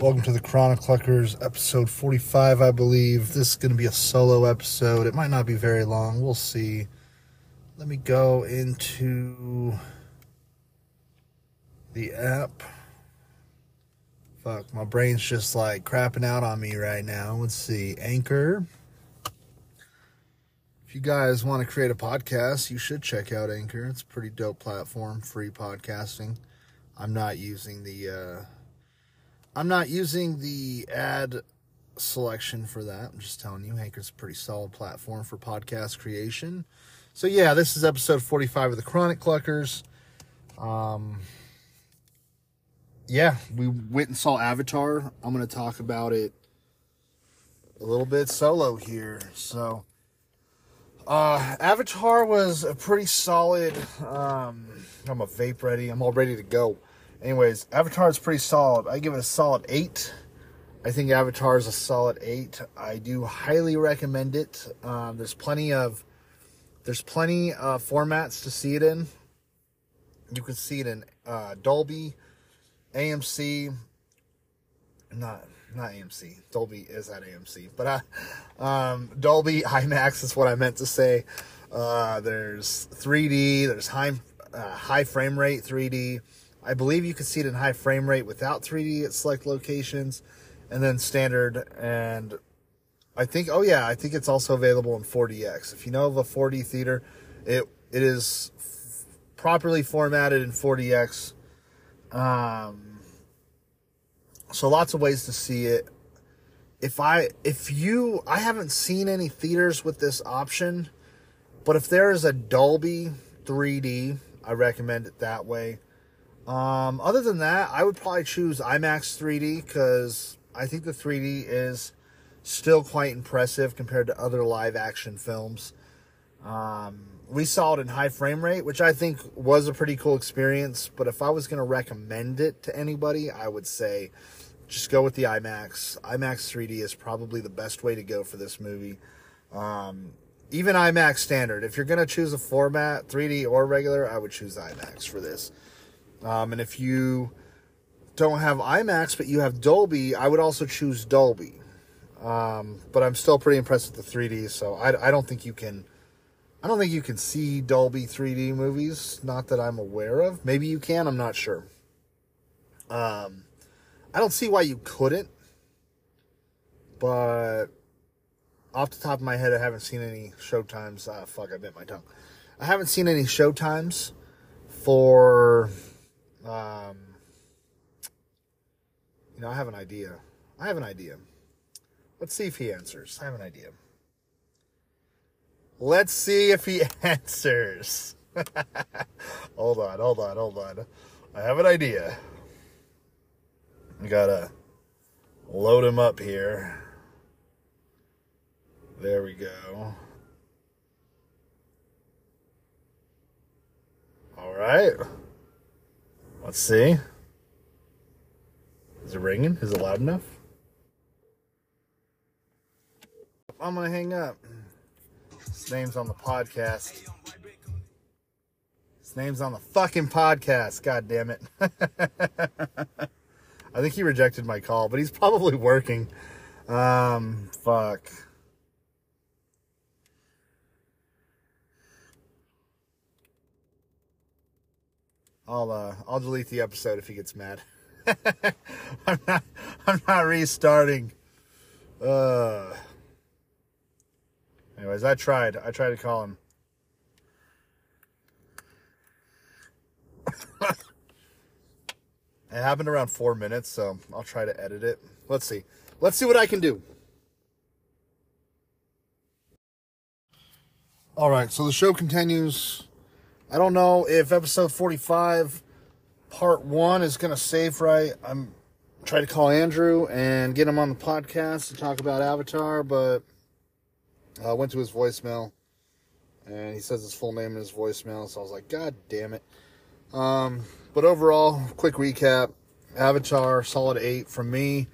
Welcome to the Chronic Cluckers, episode 45, I believe. This is going to be a solo episode. It might not be very long. We'll see. Let me go into the app. Fuck, my brain's just like crapping out on me right now. Let's see. Anchor. If you guys want to create a podcast, you should check out Anchor. It's a pretty dope platform, free podcasting. I'm not using the uh, I'm not using the ad selection for that. I'm just telling you, Anchor's a pretty solid platform for podcast creation. So yeah, this is episode 45 of the Chronic Cluckers. Um, yeah, we went and saw Avatar. I'm going to talk about it a little bit solo here. So, uh, Avatar was a pretty solid. Um, I'm a vape ready. I'm all ready to go. Anyways, Avatar is pretty solid. I give it a solid eight. I think Avatar is a solid eight. I do highly recommend it. Um, there's plenty of there's plenty of formats to see it in. You can see it in uh, Dolby, AMC, not not AMC. Dolby is at AMC, but uh, um, Dolby IMAX is what I meant to say. Uh, there's 3D. There's high uh, high frame rate 3D. I believe you can see it in high frame rate without 3D at select locations, and then standard. And I think, oh yeah, I think it's also available in 4DX. If you know of a 4D theater, it it is f- properly formatted in 4DX. Um, so lots of ways to see it. If I if you I haven't seen any theaters with this option, but if there is a Dolby 3D, I recommend it that way. Um, other than that, I would probably choose IMAX 3D because I think the 3D is still quite impressive compared to other live action films. Um, we saw it in high frame rate, which I think was a pretty cool experience. But if I was going to recommend it to anybody, I would say just go with the IMAX. IMAX 3D is probably the best way to go for this movie. Um, even IMAX standard. If you're going to choose a format, 3D or regular, I would choose IMAX for this. Um, and if you don't have IMAX but you have Dolby, I would also choose Dolby. Um, but I'm still pretty impressed with the 3D, so I, I don't think you can. I don't think you can see Dolby 3D movies. Not that I'm aware of. Maybe you can. I'm not sure. Um, I don't see why you couldn't. But off the top of my head, I haven't seen any showtimes. Uh, fuck, I bit my tongue. I haven't seen any showtimes for um, you know, I have an idea. I have an idea. Let's see if he answers. I have an idea. Let's see if he answers. hold on, hold on, hold on. I have an idea. We gotta load him up here. There we go. All right. Let's see. Is it ringing? Is it loud enough? I'm gonna hang up. His name's on the podcast. His name's on the fucking podcast. God damn it. I think he rejected my call, but he's probably working. Um, fuck. I'll uh, I'll delete the episode if he gets mad. I'm not I'm not restarting. Uh. Anyways, I tried. I tried to call him. it happened around four minutes, so I'll try to edit it. Let's see. Let's see what I can do. All right, so the show continues. I don't know if episode 45, part one, is going to save right. I'm trying to call Andrew and get him on the podcast to talk about Avatar, but I went to his voicemail and he says his full name in his voicemail, so I was like, God damn it. Um, but overall, quick recap Avatar, solid 8 from me.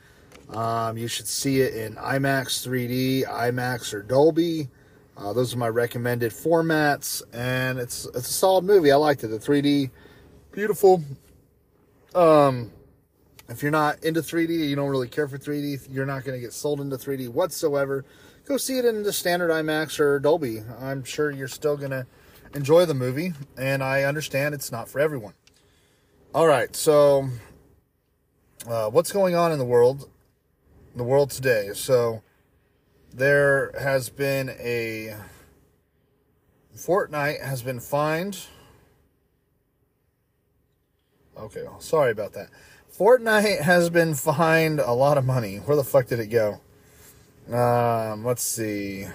Um, you should see it in IMAX 3D, IMAX, or Dolby. Uh, those are my recommended formats, and it's it's a solid movie. I liked it. The 3D, beautiful. Um, if you're not into 3D, you don't really care for 3D, you're not going to get sold into 3D whatsoever. Go see it in the standard IMAX or Dolby. I'm sure you're still going to enjoy the movie, and I understand it's not for everyone. All right, so uh, what's going on in the world, the world today? So there has been a Fortnite has been fined. Okay, well, sorry about that. Fortnite has been fined a lot of money. Where the fuck did it go? Um, let's see.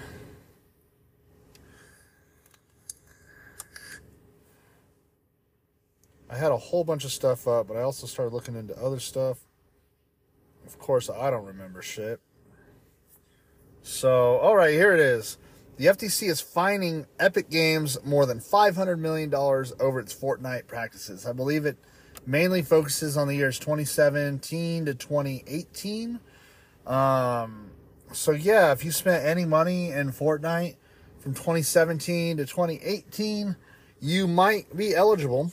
I had a whole bunch of stuff up, but I also started looking into other stuff. Of course, I don't remember shit. So, all right, here it is. The FTC is fining Epic Games more than $500 million over its Fortnite practices. I believe it mainly focuses on the years 2017 to 2018. Um, so, yeah, if you spent any money in Fortnite from 2017 to 2018, you might be eligible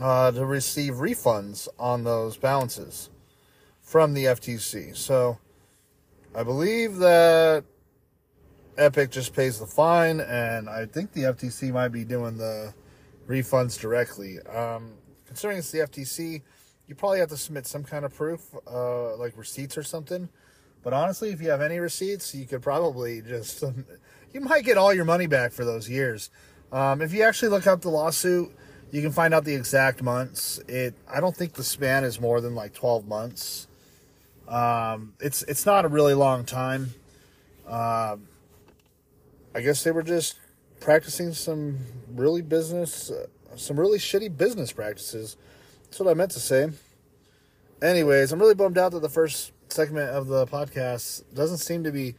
uh, to receive refunds on those balances from the FTC. So I believe that Epic just pays the fine, and I think the FTC might be doing the refunds directly. Um, considering it's the FTC, you probably have to submit some kind of proof, uh, like receipts or something. But honestly, if you have any receipts, you could probably just, you might get all your money back for those years. Um, if you actually look up the lawsuit, you can find out the exact months. It I don't think the span is more than like 12 months. Um, it's it's not a really long time. Uh, I guess they were just practicing some really business, uh, some really shitty business practices. That's what I meant to say. Anyways, I'm really bummed out that the first segment of the podcast doesn't seem to be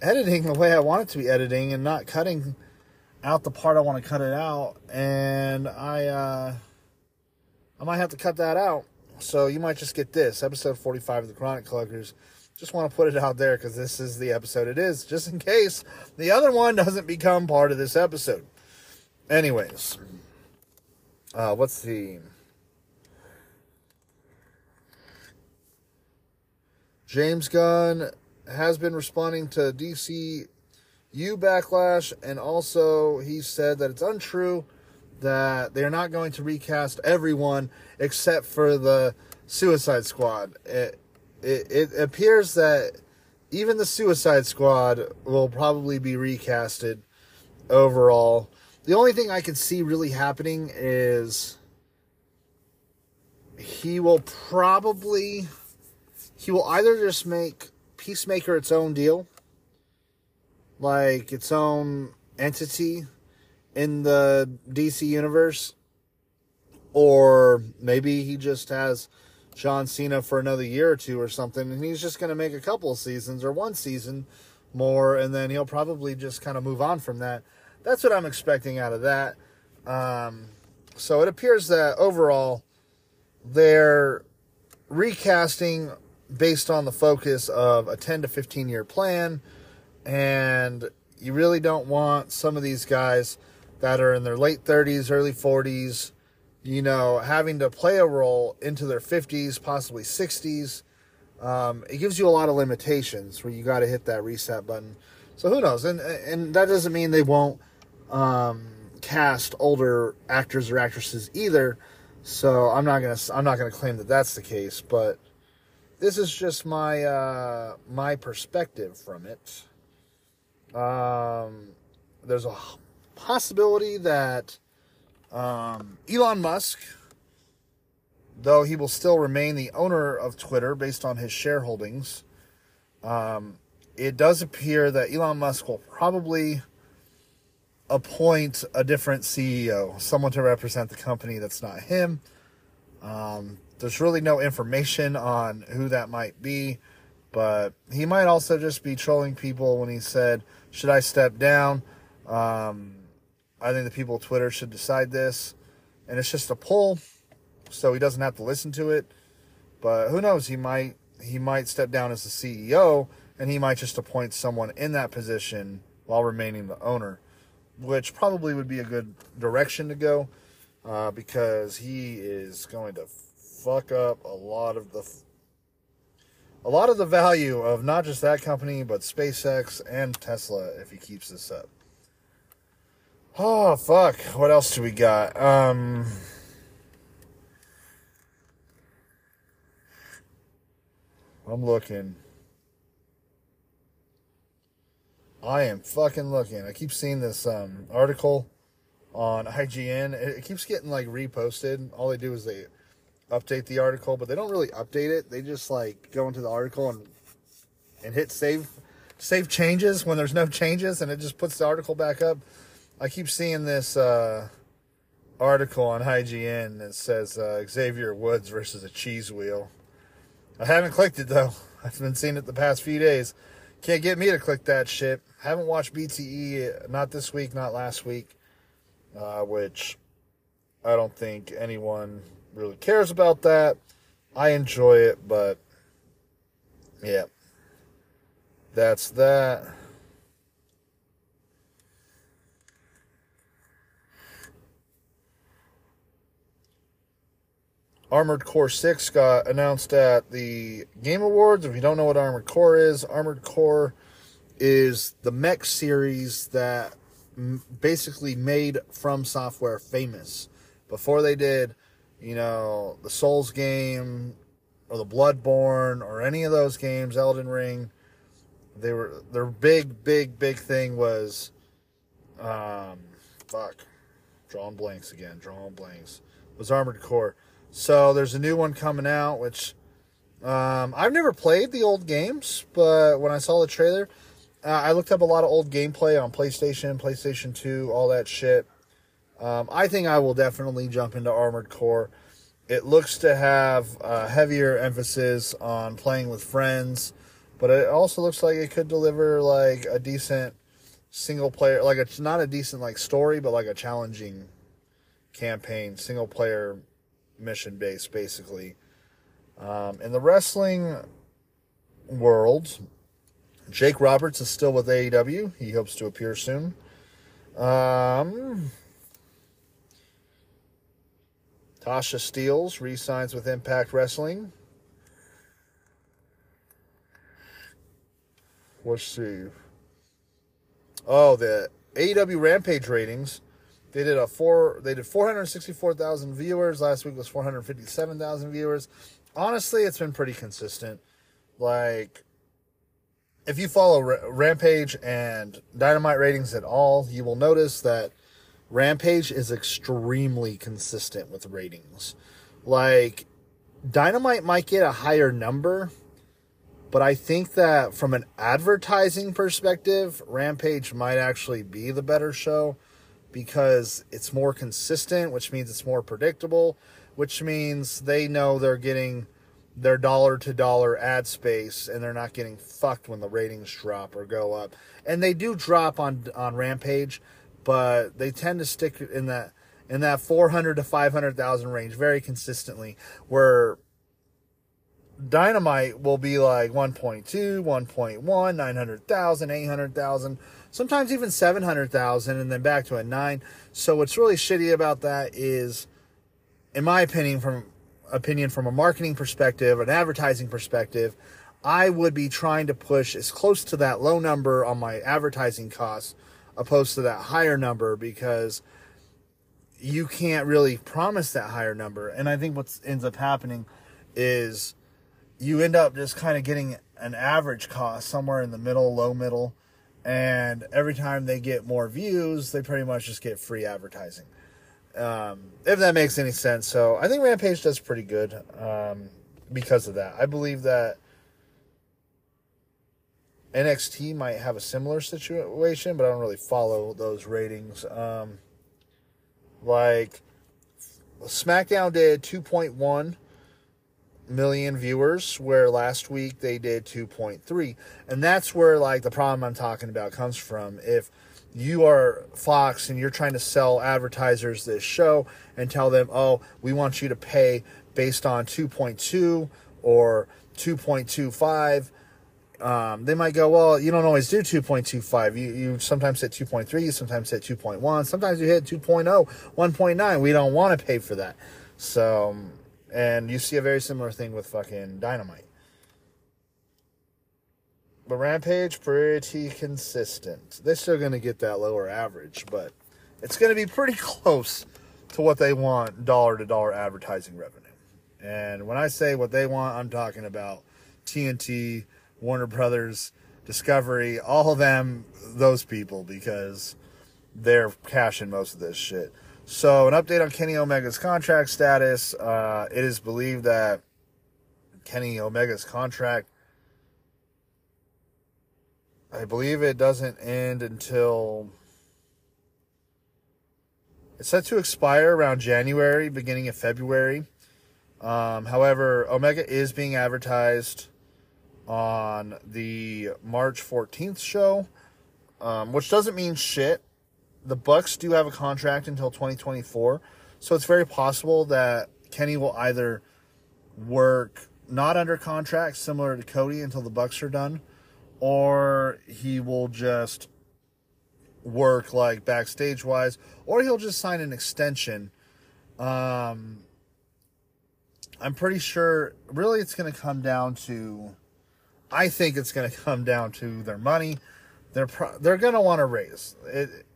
editing the way I want it to be editing and not cutting out the part I want to cut it out, and I uh, I might have to cut that out. So you might just get this episode 45 of the Chronic Cluckers. Just want to put it out there because this is the episode it is, just in case the other one doesn't become part of this episode. Anyways, uh, what's the James Gunn has been responding to DC you backlash, and also he said that it's untrue that they're not going to recast everyone except for the Suicide Squad. It, it, it appears that even the Suicide Squad will probably be recasted overall. The only thing I can see really happening is he will probably he will either just make Peacemaker its own deal like its own entity in the DC universe. Or maybe he just has John Cena for another year or two or something, and he's just going to make a couple of seasons or one season more, and then he'll probably just kind of move on from that. That's what I'm expecting out of that. Um, so it appears that overall they're recasting based on the focus of a 10 to 15 year plan and you really don't want some of these guys that are in their late 30s, early 40s, you know, having to play a role into their 50s, possibly 60s. Um, it gives you a lot of limitations where you got to hit that reset button. So who knows? And and that doesn't mean they won't um, cast older actors or actresses either. So I'm not gonna I'm not gonna claim that that's the case, but this is just my uh, my perspective from it. Um, there's a possibility that um, Elon Musk, though he will still remain the owner of Twitter based on his shareholdings, um, it does appear that Elon Musk will probably appoint a different CEO, someone to represent the company that's not him. Um, there's really no information on who that might be, but he might also just be trolling people when he said, should I step down? Um, I think the people of Twitter should decide this. And it's just a poll, so he doesn't have to listen to it. But who knows? He might he might step down as the CEO, and he might just appoint someone in that position while remaining the owner, which probably would be a good direction to go, uh, because he is going to fuck up a lot of the a lot of the value of not just that company but SpaceX and Tesla if he keeps this up. Oh fuck! What else do we got? Um, I'm looking. I am fucking looking. I keep seeing this um, article on IGN. It, it keeps getting like reposted. All they do is they update the article, but they don't really update it. They just like go into the article and and hit save save changes when there's no changes, and it just puts the article back up. I keep seeing this uh, article on IGN that says uh, Xavier Woods versus a cheese wheel. I haven't clicked it though. I've been seeing it the past few days. Can't get me to click that shit. Haven't watched BTE, not this week, not last week, uh, which I don't think anyone really cares about that. I enjoy it, but yeah, that's that. Armored Core 6 got announced at the Game Awards. If you don't know what Armored Core is, Armored Core is the mech series that basically made From Software famous. Before they did, you know, the Souls game or the Bloodborne or any of those games, Elden Ring, they were their big, big, big thing was um fuck. Drawing blanks again, drawing blanks. Was Armored Core so there's a new one coming out, which um, I've never played the old games, but when I saw the trailer, uh, I looked up a lot of old gameplay on PlayStation, PlayStation 2, all that shit. Um, I think I will definitely jump into Armored Core. It looks to have a heavier emphasis on playing with friends, but it also looks like it could deliver like a decent single player, like it's not a decent like story, but like a challenging campaign, single player mission based, basically. Um, in the wrestling world, Jake Roberts is still with AEW. He hopes to appear soon. Um, Tasha Steelz re-signs with Impact Wrestling. Let's see. Oh, the AEW Rampage ratings they did a four. They did four hundred sixty-four thousand viewers. Last week was four hundred fifty-seven thousand viewers. Honestly, it's been pretty consistent. Like, if you follow Rampage and Dynamite ratings at all, you will notice that Rampage is extremely consistent with ratings. Like, Dynamite might get a higher number, but I think that from an advertising perspective, Rampage might actually be the better show because it's more consistent, which means it's more predictable, which means they know they're getting their dollar to dollar ad space and they're not getting fucked when the ratings drop or go up. And they do drop on on Rampage, but they tend to stick in that in that 400 to 500,000 range very consistently where Dynamite will be like 1.2, 1.1, 900,000, 800,000, sometimes even 700,000 and then back to a 9. So what's really shitty about that is in my opinion from opinion from a marketing perspective, an advertising perspective, I would be trying to push as close to that low number on my advertising costs opposed to that higher number because you can't really promise that higher number. And I think what ends up happening is you end up just kind of getting an average cost somewhere in the middle, low middle, and every time they get more views, they pretty much just get free advertising. Um, if that makes any sense. So I think Rampage does pretty good um, because of that. I believe that NXT might have a similar situation, but I don't really follow those ratings. Um, like SmackDown did 2.1 million viewers where last week they did 2.3 and that's where like the problem i'm talking about comes from. If you are fox and you're trying to sell advertisers this show and tell them oh we want you to pay based on 2.2 or 2.25 um, they might go well you don't always do 2.25 you, you sometimes hit 2.3 you sometimes hit 2.1 sometimes you hit 2.0 1.9 we don't want to pay for that. So And you see a very similar thing with fucking Dynamite. But Rampage, pretty consistent. They're still going to get that lower average, but it's going to be pretty close to what they want dollar to dollar advertising revenue. And when I say what they want, I'm talking about TNT, Warner Brothers, Discovery, all of them, those people, because they're cashing most of this shit. So, an update on Kenny Omega's contract status. Uh, it is believed that Kenny Omega's contract, I believe it doesn't end until. It's set to expire around January, beginning of February. Um, however, Omega is being advertised on the March 14th show, um, which doesn't mean shit. The Bucks do have a contract until 2024, so it's very possible that Kenny will either work not under contract, similar to Cody, until the Bucks are done, or he will just work like backstage wise, or he'll just sign an extension. Um, I'm pretty sure, really, it's going to come down to I think it's going to come down to their money. They're pro- they're going to want to raise. It,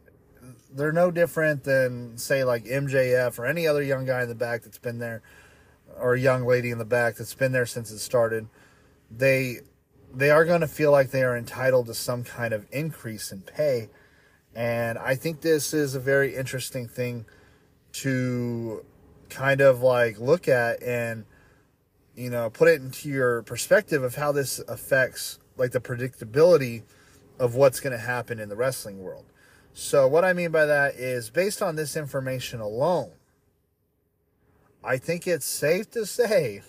they're no different than say like MJF or any other young guy in the back that's been there or a young lady in the back that's been there since it started. They they are going to feel like they are entitled to some kind of increase in pay. And I think this is a very interesting thing to kind of like look at and you know, put it into your perspective of how this affects like the predictability of what's going to happen in the wrestling world. So, what I mean by that is based on this information alone, I think it's safe to say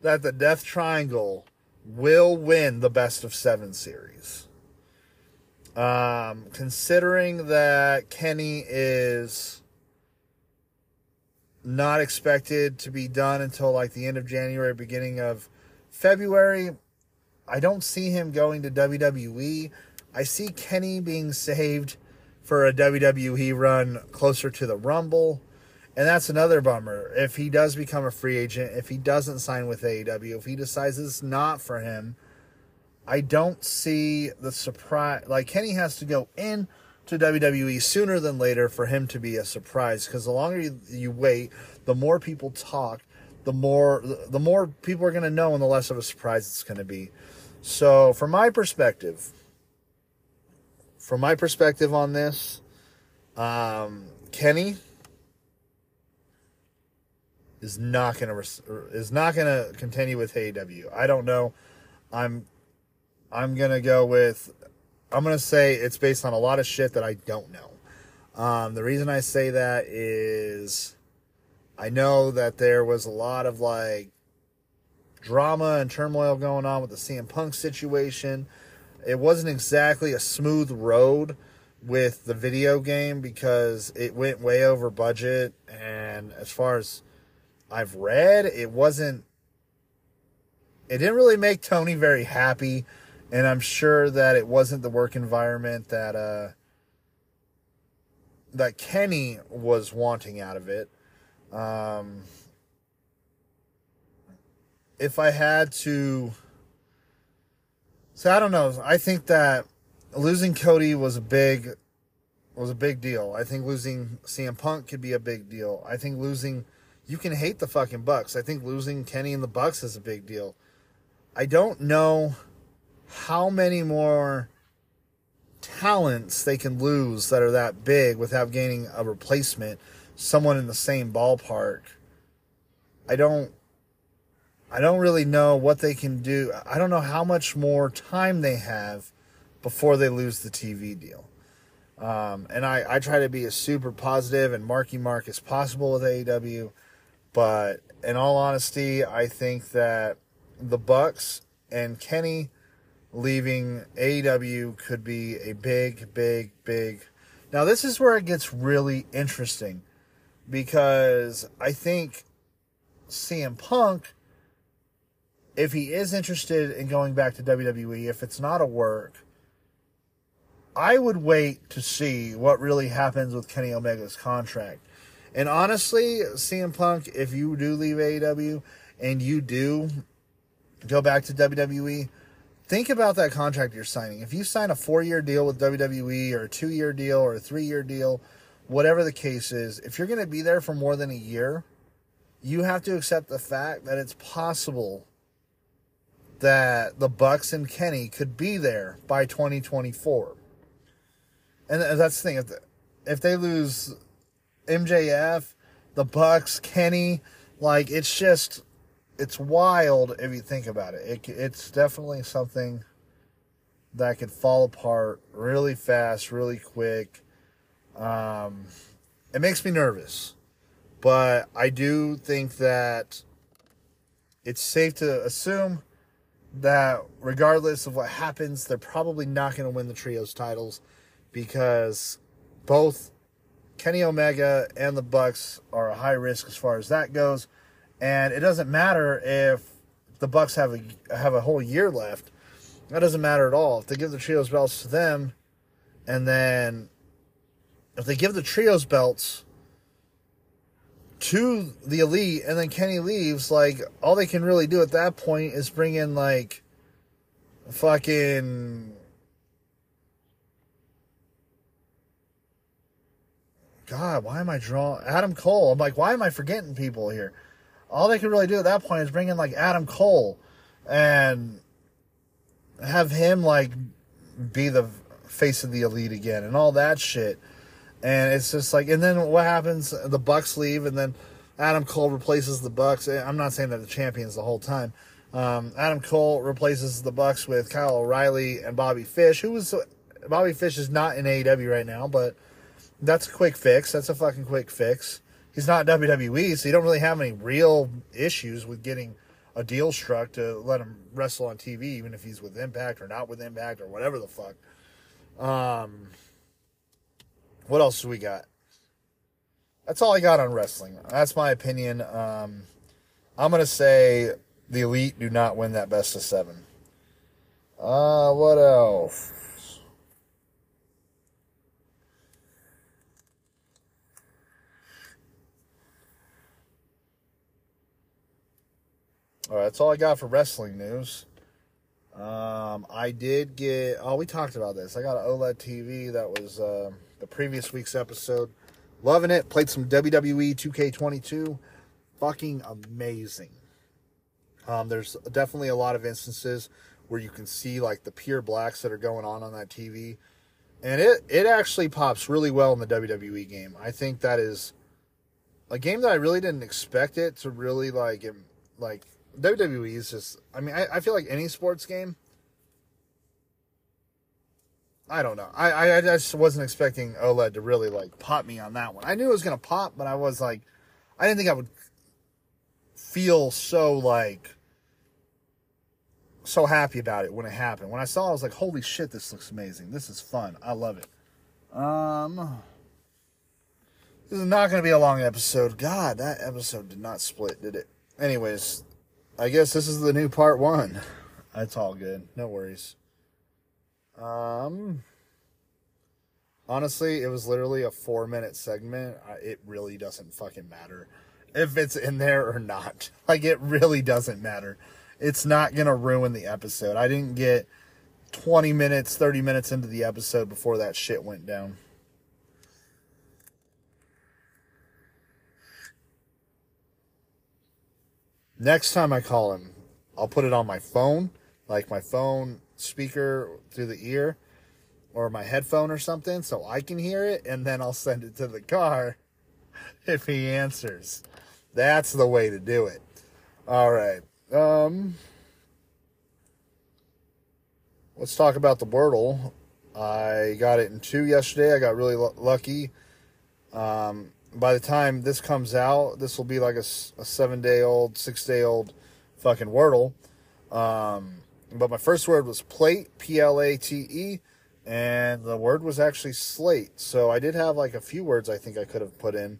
that the Death Triangle will win the best of seven series. Um, considering that Kenny is not expected to be done until like the end of January, beginning of February. I don't see him going to WWE. I see Kenny being saved for a WWE run closer to the Rumble. And that's another bummer. If he does become a free agent, if he doesn't sign with AEW, if he decides it's not for him, I don't see the surprise. Like, Kenny has to go in to WWE sooner than later for him to be a surprise. Because the longer you, you wait, the more people talk, the more the more people are going to know, and the less of a surprise it's going to be. So, from my perspective, from my perspective on this, um, Kenny is not going to is not going to continue with AEW. I don't know. I'm I'm going to go with I'm gonna say it's based on a lot of shit that I don't know. Um, the reason I say that is I know that there was a lot of like drama and turmoil going on with the CM Punk situation. It wasn't exactly a smooth road with the video game because it went way over budget and as far as I've read, it wasn't it didn't really make Tony very happy and I'm sure that it wasn't the work environment that uh, that Kenny was wanting out of it. Um, if I had to, so I don't know. I think that losing Cody was a big was a big deal. I think losing CM Punk could be a big deal. I think losing you can hate the fucking Bucks. I think losing Kenny and the Bucks is a big deal. I don't know how many more talents they can lose that are that big without gaining a replacement, someone in the same ballpark. I don't I don't really know what they can do. I don't know how much more time they have before they lose the TV deal. Um, and I, I try to be as super positive and marky mark as possible with AEW. But in all honesty, I think that the Bucks and Kenny leaving AEW could be a big, big, big. Now, this is where it gets really interesting because I think CM Punk, if he is interested in going back to WWE, if it's not a work, I would wait to see what really happens with Kenny Omega's contract. And honestly, CM Punk, if you do leave AEW and you do go back to WWE, think about that contract you're signing. If you sign a four year deal with WWE or a two year deal or a three year deal, whatever the case is, if you're going to be there for more than a year, you have to accept the fact that it's possible that the Bucks and Kenny could be there by 2024. And that's the thing. If, they lose MJF, the Bucks, Kenny, like it's just it's wild if you think about it. it it's definitely something that could fall apart really fast, really quick. Um, it makes me nervous, but I do think that it's safe to assume that regardless of what happens, they're probably not going to win the trios titles because both Kenny Omega and the Bucks are a high risk as far as that goes, and it doesn't matter if the Bucks have a have a whole year left. That doesn't matter at all. If they give the trios belts to them, and then if they give the trios belts to the elite and then Kenny leaves, like all they can really do at that point is bring in like fucking God, why am I drawing Adam Cole? I'm like, why am I forgetting people here? All they can really do at that point is bring in like Adam Cole and have him like be the face of the elite again and all that shit. And it's just like, and then what happens? The Bucks leave, and then Adam Cole replaces the Bucks. I'm not saying that the champions the whole time. Um, Adam Cole replaces the Bucks with Kyle O'Reilly and Bobby Fish, who was Bobby Fish is not in AEW right now, but that's a quick fix. That's a fucking quick fix. He's not WWE, so you don't really have any real issues with getting a deal struck to let him wrestle on TV, even if he's with Impact or not with Impact or whatever the fuck. Um, what else do we got? That's all I got on wrestling. That's my opinion. Um, I'm gonna say the elite do not win that best of seven. Uh, what else? All right, that's all I got for wrestling news. Um, I did get. Oh, we talked about this. I got an OLED TV that was. Uh, the previous week's episode. Loving it. Played some WWE 2K22. Fucking amazing. Um, there's definitely a lot of instances where you can see like the pure blacks that are going on on that TV, and it it actually pops really well in the WWE game. I think that is a game that I really didn't expect it to really like. Like WWE is just. I mean, I, I feel like any sports game I don't know. I, I, I just wasn't expecting OLED to really like pop me on that one. I knew it was gonna pop, but I was like, I didn't think I would feel so like so happy about it when it happened. When I saw, it, I was like, holy shit, this looks amazing. This is fun. I love it. Um, this is not gonna be a long episode. God, that episode did not split, did it? Anyways, I guess this is the new part one. That's all good. No worries. Um, honestly, it was literally a four minute segment. It really doesn't fucking matter if it's in there or not. Like, it really doesn't matter. It's not going to ruin the episode. I didn't get 20 minutes, 30 minutes into the episode before that shit went down. Next time I call him, I'll put it on my phone, like my phone speaker through the ear or my headphone or something so I can hear it and then I'll send it to the car if he answers. That's the way to do it. All right. Um let's talk about the Wordle. I got it in two yesterday. I got really l- lucky. Um, by the time this comes out, this will be like a, a seven day old, six day old fucking Wordle. Um, but my first word was plate, P L A T E, and the word was actually slate. So I did have like a few words I think I could have put in.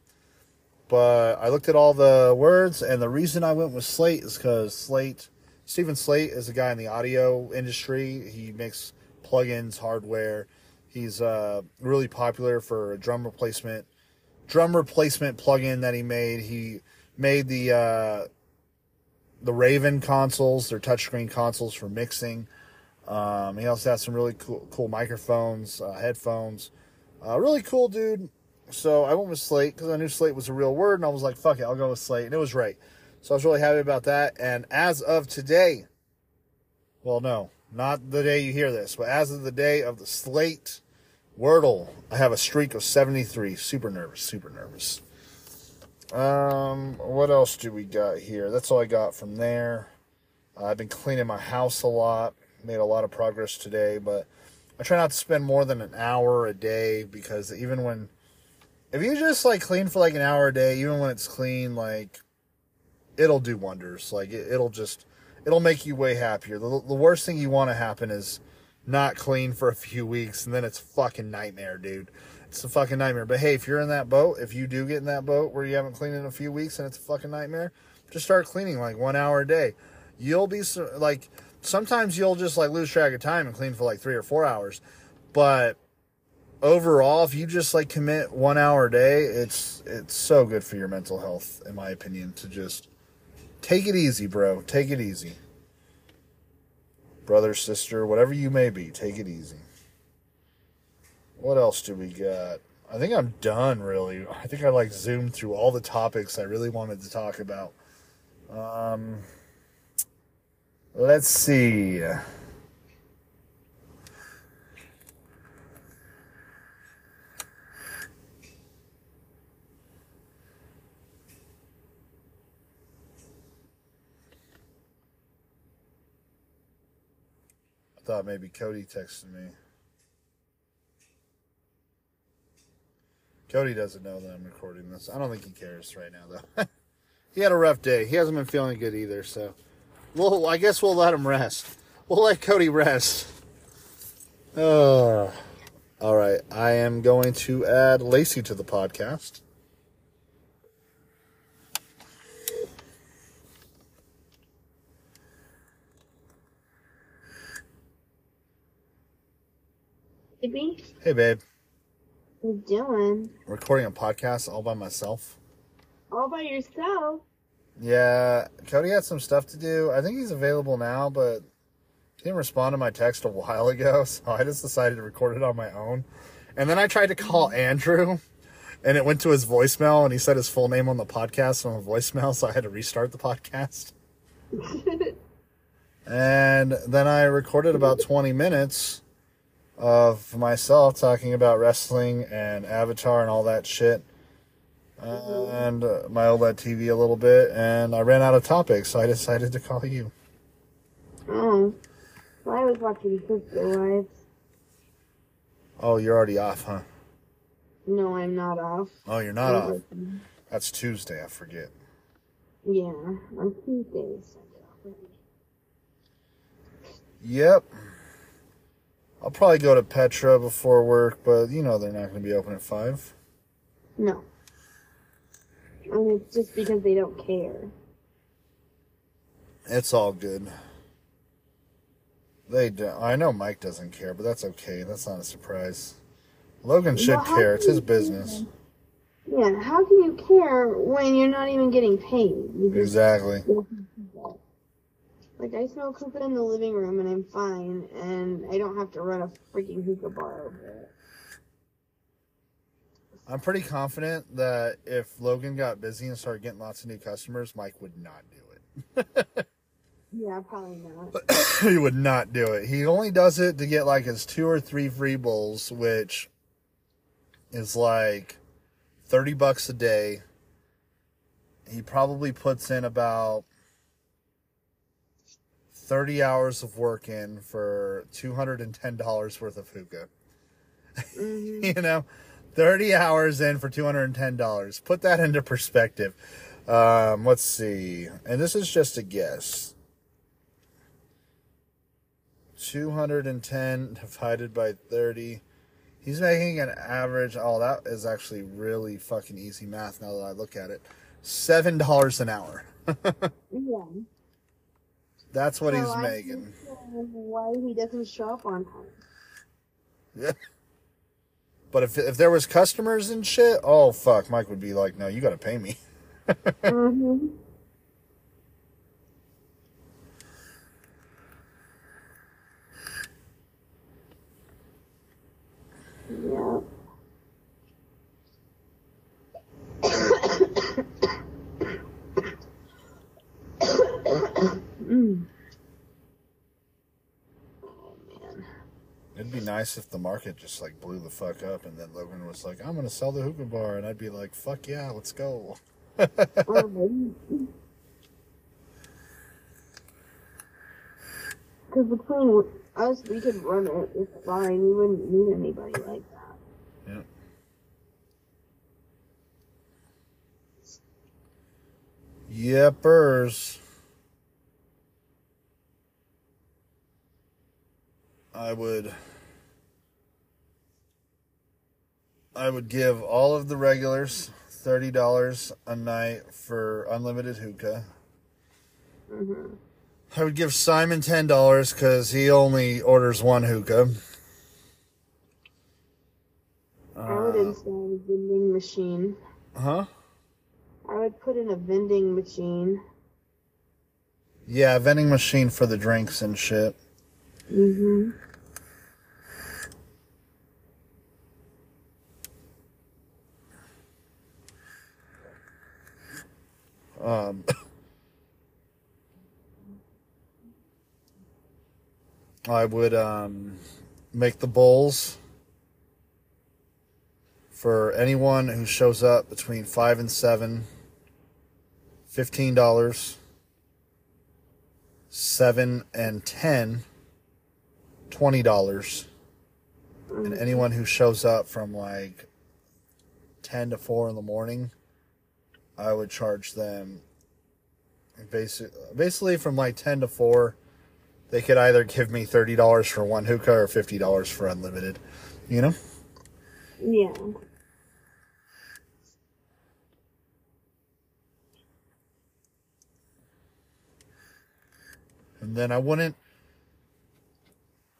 But I looked at all the words, and the reason I went with slate is because Slate, Steven Slate is a guy in the audio industry. He makes plugins, hardware. He's uh, really popular for drum replacement drum replacement plugin that he made. He made the uh, the Raven consoles, their touchscreen consoles for mixing. Um, he also has some really cool, cool microphones, uh, headphones. Uh, really cool dude. So I went with Slate because I knew Slate was a real word, and I was like, "Fuck it, I'll go with Slate," and it was right. So I was really happy about that. And as of today, well, no, not the day you hear this, but as of the day of the Slate Wordle, I have a streak of 73. Super nervous, super nervous. Um, what else do we got here? That's all I got from there. Uh, I've been cleaning my house a lot. Made a lot of progress today, but I try not to spend more than an hour a day because even when if you just like clean for like an hour a day, even when it's clean, like it'll do wonders. Like it, it'll just it'll make you way happier. The, the worst thing you want to happen is not clean for a few weeks and then it's fucking nightmare, dude. It's a fucking nightmare. But hey, if you're in that boat, if you do get in that boat where you haven't cleaned in a few weeks and it's a fucking nightmare, just start cleaning like one hour a day. You'll be like, sometimes you'll just like lose track of time and clean for like three or four hours. But overall, if you just like commit one hour a day, it's it's so good for your mental health, in my opinion, to just take it easy, bro. Take it easy. Brother, sister, whatever you may be, take it easy. What else do we got? I think I'm done, really. I think I like zoomed through all the topics I really wanted to talk about. Um, let's see. Thought maybe Cody texted me. Cody doesn't know that I'm recording this. I don't think he cares right now, though. he had a rough day. He hasn't been feeling good either, so. Well, I guess we'll let him rest. We'll let Cody rest. Oh. All right. I am going to add Lacey to the podcast. Hey, babe. what you doing? Recording a podcast all by myself. All by yourself? Yeah, Cody had some stuff to do. I think he's available now, but he didn't respond to my text a while ago, so I just decided to record it on my own. And then I tried to call mm-hmm. Andrew, and it went to his voicemail, and he said his full name on the podcast on the voicemail, so I had to restart the podcast. and then I recorded about 20 minutes of myself talking about wrestling and Avatar and all that shit and uh, my OLED TV a little bit, and I ran out of topics, so I decided to call you. Oh. Well, I was watching Sister Wives. Oh, you're already off, huh? No, I'm not off. Oh, you're not I'm off. working. That's Tuesday, I forget. Yeah, on Tuesdays. Yep. I'll probably go to Petra before work, but you know they're not going to be open at 5. No. And it's just because they don't care. It's all good. They do. I know Mike doesn't care, but that's okay. That's not a surprise. Logan should Well, care. It's his business. Yeah, how can you care when you're not even getting paid? Just Exactly. Like I smoke hookah in the living room and I'm fine, and I don't have to run a freaking hookah bar over it. I'm pretty confident that if Logan got busy and started getting lots of new customers, Mike would not do it. Yeah, probably not. he would not do it. He only does it to get like his two or three free bowls, which is like 30 bucks a day. He probably puts in about 30 hours of work in for $210 worth of hookah. hmm you know, 30 hours in for $210. Put that into perspective. Um, let's see. And this is just a guess. 210 divided by 30. He's making an average. Oh, that is actually really fucking easy math now that I look at it. $7 an hour. Yeah. That's what So he's I making. Why he doesn't show up on time? Yeah. But if if there was customers and shit, oh fuck, Mike would be like, "No, you got to pay me." Mm-hmm. Yeah. mm. It'd be nice if the market just like blew the fuck up, and then Logan was like, "I'm gonna sell the hookah bar," and I'd be like, "Fuck yeah, let's go." Because between us, we could run it. It's fine. We wouldn't need anybody like that. Yeah. Yepers. I would I would give all of the regulars thirty dollars a night for unlimited hookah. hmm I would give Simon ten dollars because he only orders one hookah. I would Uh, install a vending machine. huh? I would put in a vending machine. Yeah, vending machine for the drinks and shit. hmm Um, I would um, make the bowls for anyone who shows up between five and seven. Fifteen dollars. Seven and ten. Twenty dollars. And anyone who shows up from like ten to four in the morning. I would charge them basic, basically from like 10 to 4. They could either give me $30 for one hookah or $50 for unlimited. You know? Yeah. And then I wouldn't.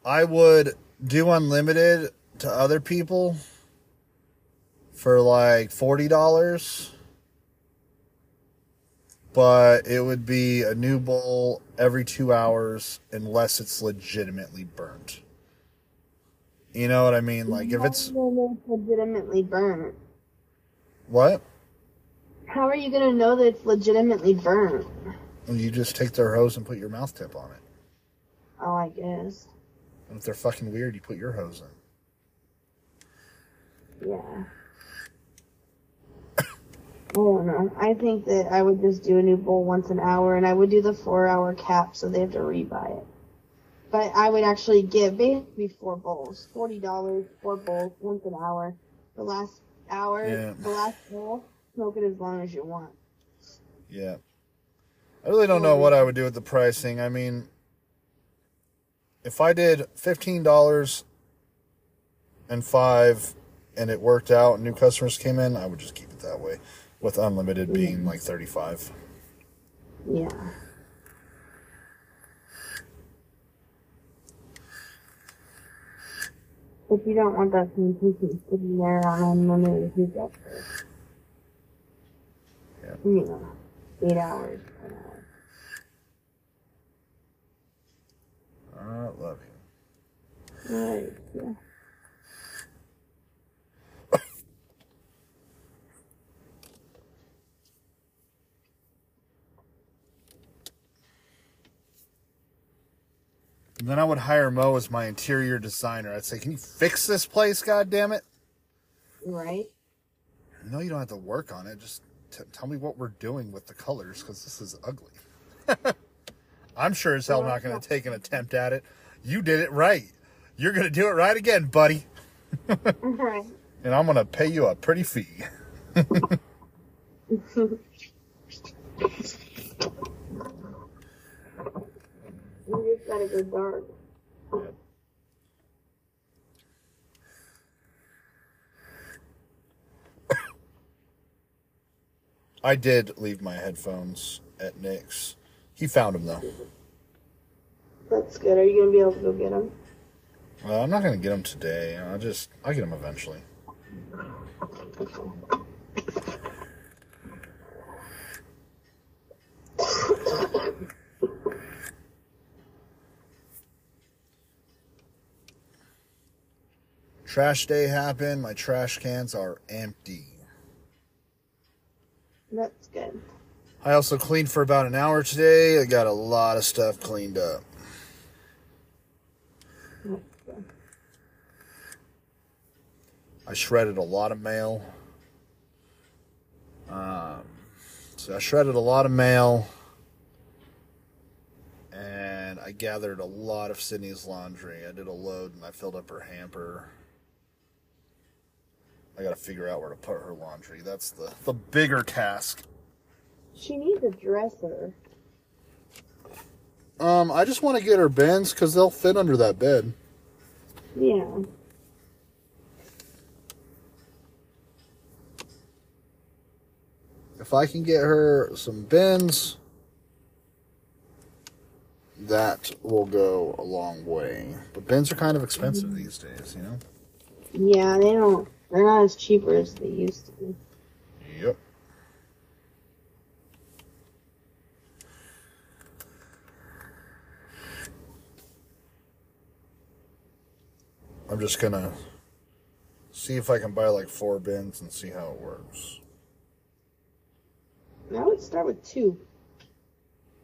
I would do unlimited to other people for like $40. But it would be a new bowl every two hours unless it's legitimately burnt. You know what I mean? Like if it's. How are you gonna know it's legitimately burnt? What? How are you gonna know that it's legitimately burnt? You just take their hose and put your mouth tip on it. Oh, I guess. And if they're fucking weird, you put your hose in. Yeah. I don't know. I think that I would just do a new bowl once an hour, and I would do the four-hour cap, so they have to rebuy it. But I would actually give basically four bowls, forty dollars, four bowls, once an hour. The last hour, Yeah. the last bowl, smoke it as long as you want. Yeah. I really don't know what I would do with the pricing. I mean, if I did fifteen dollars and five, and it worked out, and new customers came in, I would just keep it that way, with unlimited being like thirty-five. Yeah. But you don't want that same person sitting there on unlimited hookup for, Yeah. you know, eight hours. an hour. I love you. Right, yeah. And then I would hire Mo as my interior designer. I'd say, "Can you fix this place? God damn it!" Right? No, you don't have to work on it. Just t- tell me what we're doing with the colors because this is ugly. I'm sure as hell not going to take an attempt at it. You did it right. You're going to do it right again, buddy. right. And I'm going to pay you a pretty fee. You just gotta go dark. I did leave my headphones at Nick's. He found them though. That's good. Are you gonna be able to go get them? Uh, I'm not going to get them today. I'll just I'll get them eventually. Trash day happened. My trash cans are empty. That's good. I also cleaned for about an hour today. I got a lot of stuff cleaned up. I shredded a lot of mail. Um, so I shredded a lot of mail. And I gathered a lot of Sydney's laundry. I did a load and I filled up her hamper. I gotta figure out where to put her laundry. That's the, the bigger task. She needs a dresser. Um, I just want to get her bins because they'll fit under that bed. Yeah. If I can get her some bins, that will go a long way. But bins are kind of expensive these days, you know? Yeah, they don't. They're not as cheap as they used to be. Yep. I'm just gonna see if I can buy like four bins and see how it works. I would start with two.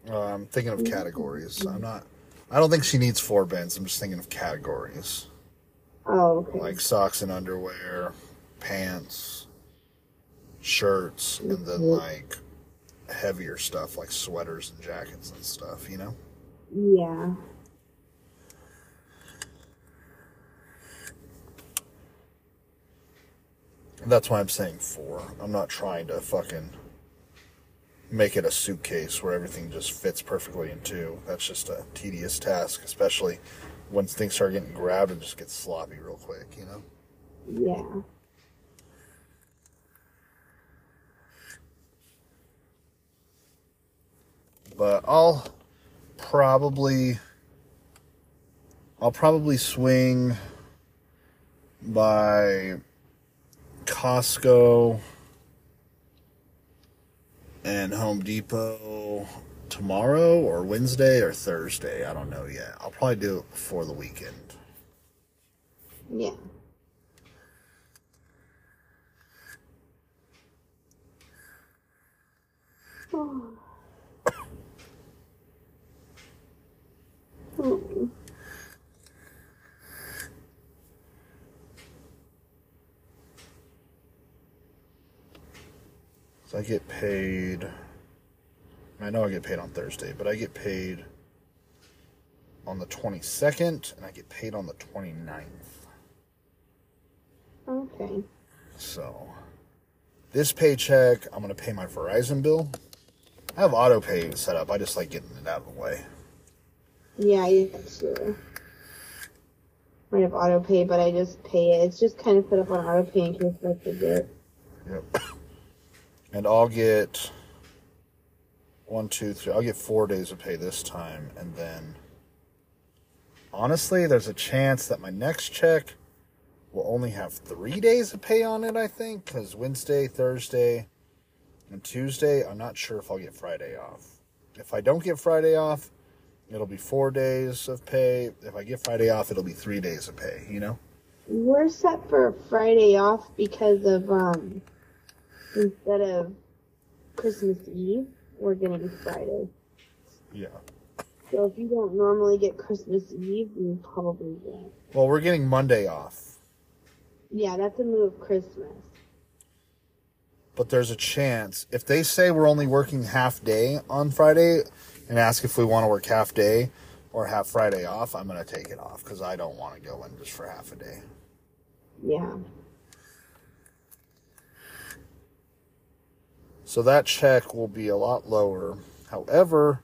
Uh, I'm thinking of categories. I'm not. I don't think she needs four bins. I'm just thinking of categories Oh, okay. like socks and underwear, pants, shirts, and then Mhm. like heavier stuff like sweaters and jackets and stuff. You know. yeah. That's why I'm saying four. I'm not trying to fucking make it a suitcase where everything just fits perfectly in two. That's just a tedious task, especially when things start getting grabbed and just gets sloppy real quick, you know? Yeah. But I'll probably I'll probably swing by Costco and Home Depot tomorrow or Wednesday or Thursday. I don't know yet. I'll probably do it before the weekend. Yeah. Oh. Hmm. So I get paid. I know I get paid on Thursday, but I get paid on the 22nd and I get paid on the 29th. Okay. So, this paycheck, I'm going to pay my Verizon bill. I have auto pay set up. I just like getting it out of the way. Yeah, yeah, sure. Might have auto pay, but I just pay it. It's just kind of set up on auto pay in case I forget. Yep. And I'll get one, two, three. I'll get four days of pay this time. And then, honestly, there's a chance that my next check will only have three days of pay on it, I think. Because Wednesday, Thursday, and Tuesday, I'm not sure if I'll get Friday off. If I don't get Friday off, it'll be four days of pay. If I get Friday off, it'll be three days of pay, you know? We're set for Friday off because of um instead of Christmas Eve, we're gonna be Friday. Yeah. So if you don't normally get Christmas Eve, you probably won't. Well, we're getting Monday off. Yeah, that's a move of Christmas. but there's a chance if they say we're only working half day on Friday and ask if we want to work half day or half Friday off, I'm going to take it off because I don't want to go in just for half a day. Yeah. So that check will be a lot lower. However,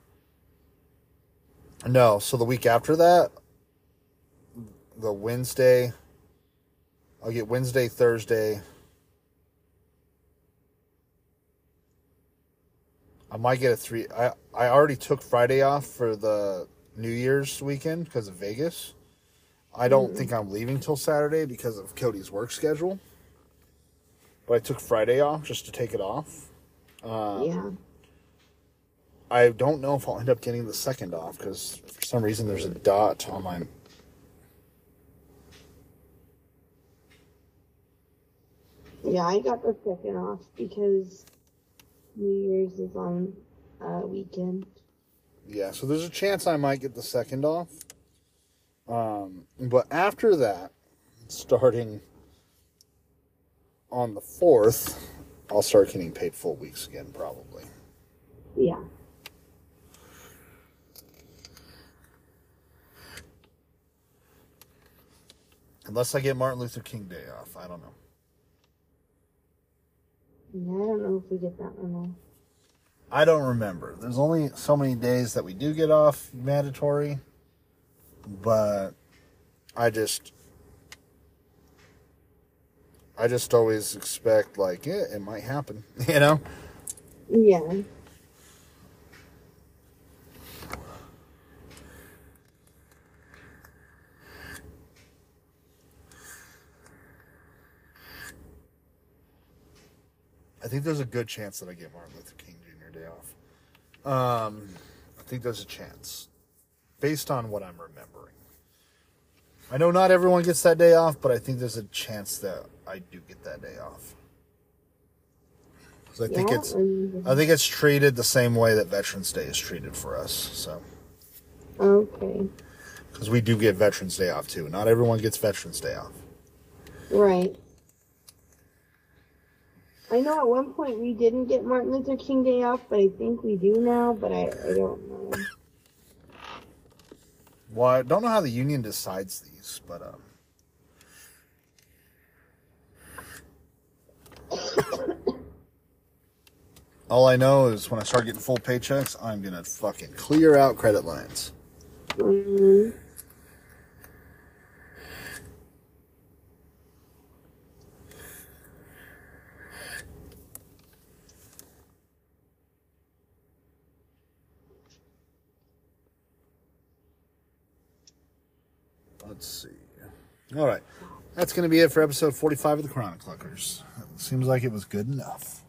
no, so the week after that, the Wednesday, I'll get Wednesday, Thursday. I might get a three. I, I already took Friday off for the New Year's weekend because of Vegas. I don't mm-hmm. think I'm leaving till Saturday because of Cody's work schedule. but I took Friday off just to take it off. Um, yeah. I don't know if I'll end up getting the second off because for some reason there's a dot on my. Yeah, I got the second off because New Year's is on uh, weekend. Yeah, so there's a chance I might get the second off. Um, but after that, starting on the fourth, I'll start getting paid full weeks again, probably. Yeah. Unless I get Martin Luther King Day off, I don't know. Yeah, I don't know if we get that one off. I don't remember. There's only so many days that we do get off mandatory, but I just I just always expect like yeah, it might happen, you know. Yeah. I think there's a good chance that I get Martin Luther King Jr. Day off. Um, I think there's a chance, based on what I'm remembering. I know not everyone gets that day off, but I think there's a chance that I do get that day off. 'Cause I think it's and- I think it's treated the same way that Veterans Day is treated for us. So Okay. because we do get Veterans Day off too. Not everyone gets Veterans Day off. Right. I know at one point we didn't get Martin Luther King Day off, but I think we do now, but I, I don't know. I don't know how the union decides these, but um, all I know is when I start getting full paychecks, I'm gonna fucking clear out credit lines. Mhm. Let's see. All right, that's gonna be it for episode 45 of the Chronic Cluckers. Seems like it was good enough.